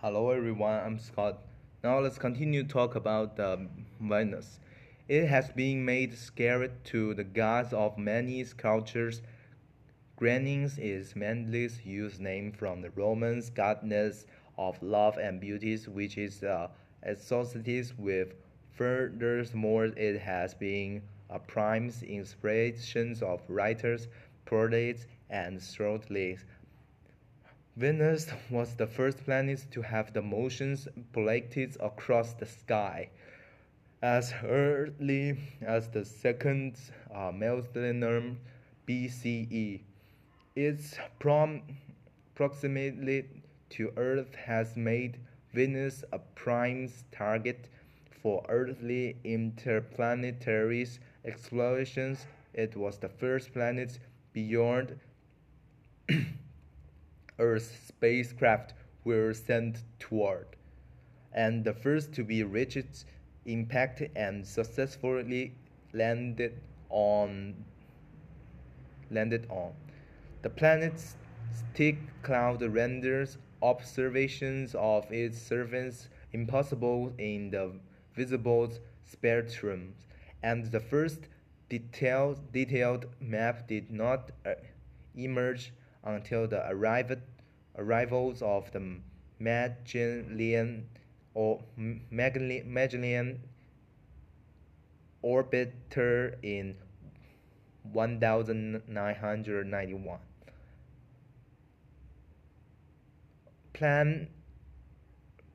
Hello everyone, I'm Scott. Now let's continue to talk about the Venus. It has been made sacred to the gods of many cultures. Granins is Mendel's used name from the Roman goddess of love and beauty, which is uh, associated with. Furthermore, it has been a prime inspiration of writers, poets, and storytellers. Venus was the first planet to have the motions projected across the sky. As early as the second uh, millennium BCE, its prom- proximity to Earth has made Venus a prime target for earthly interplanetary explorations. It was the first planet beyond Earth's spacecraft were sent toward, and the first to be reached, impact, and successfully landed on. Landed on. The planet's thick cloud renders observations of its surface impossible in the visible spectrum, and the first detailed, detailed map did not uh, emerge until the arrival, arrivals of the Magellan or Magellan orbiter in 1991. Plan,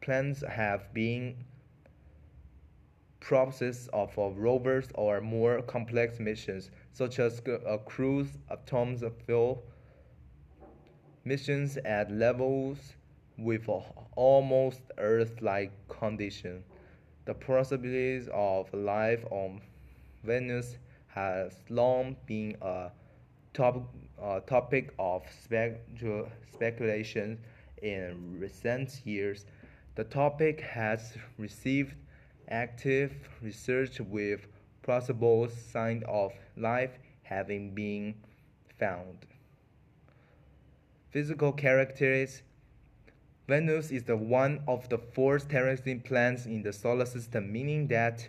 plans have been process of uh, rovers or more complex missions, such as a cruise, atoms of fuel, missions at levels with almost Earth-like conditions. The possibilities of life on Venus has long been a top, uh, topic of specu speculation in recent years. The topic has received active research with possible signs of life having been found. Physical characteristics Venus is the one of the four terrestrial planets in the solar system, meaning that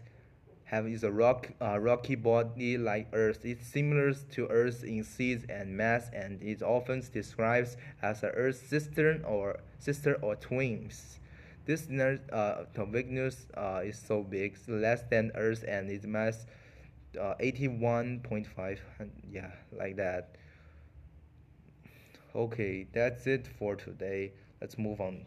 have is a rock, uh, rocky body like Earth. It's similar to Earth in size and mass, and is often described as a Earth sister or sister or twins. This uh, Venus uh, is so big, less than Earth, and its mass uh, 81.5, yeah, like that. Okay, that's it for today. Let's move on.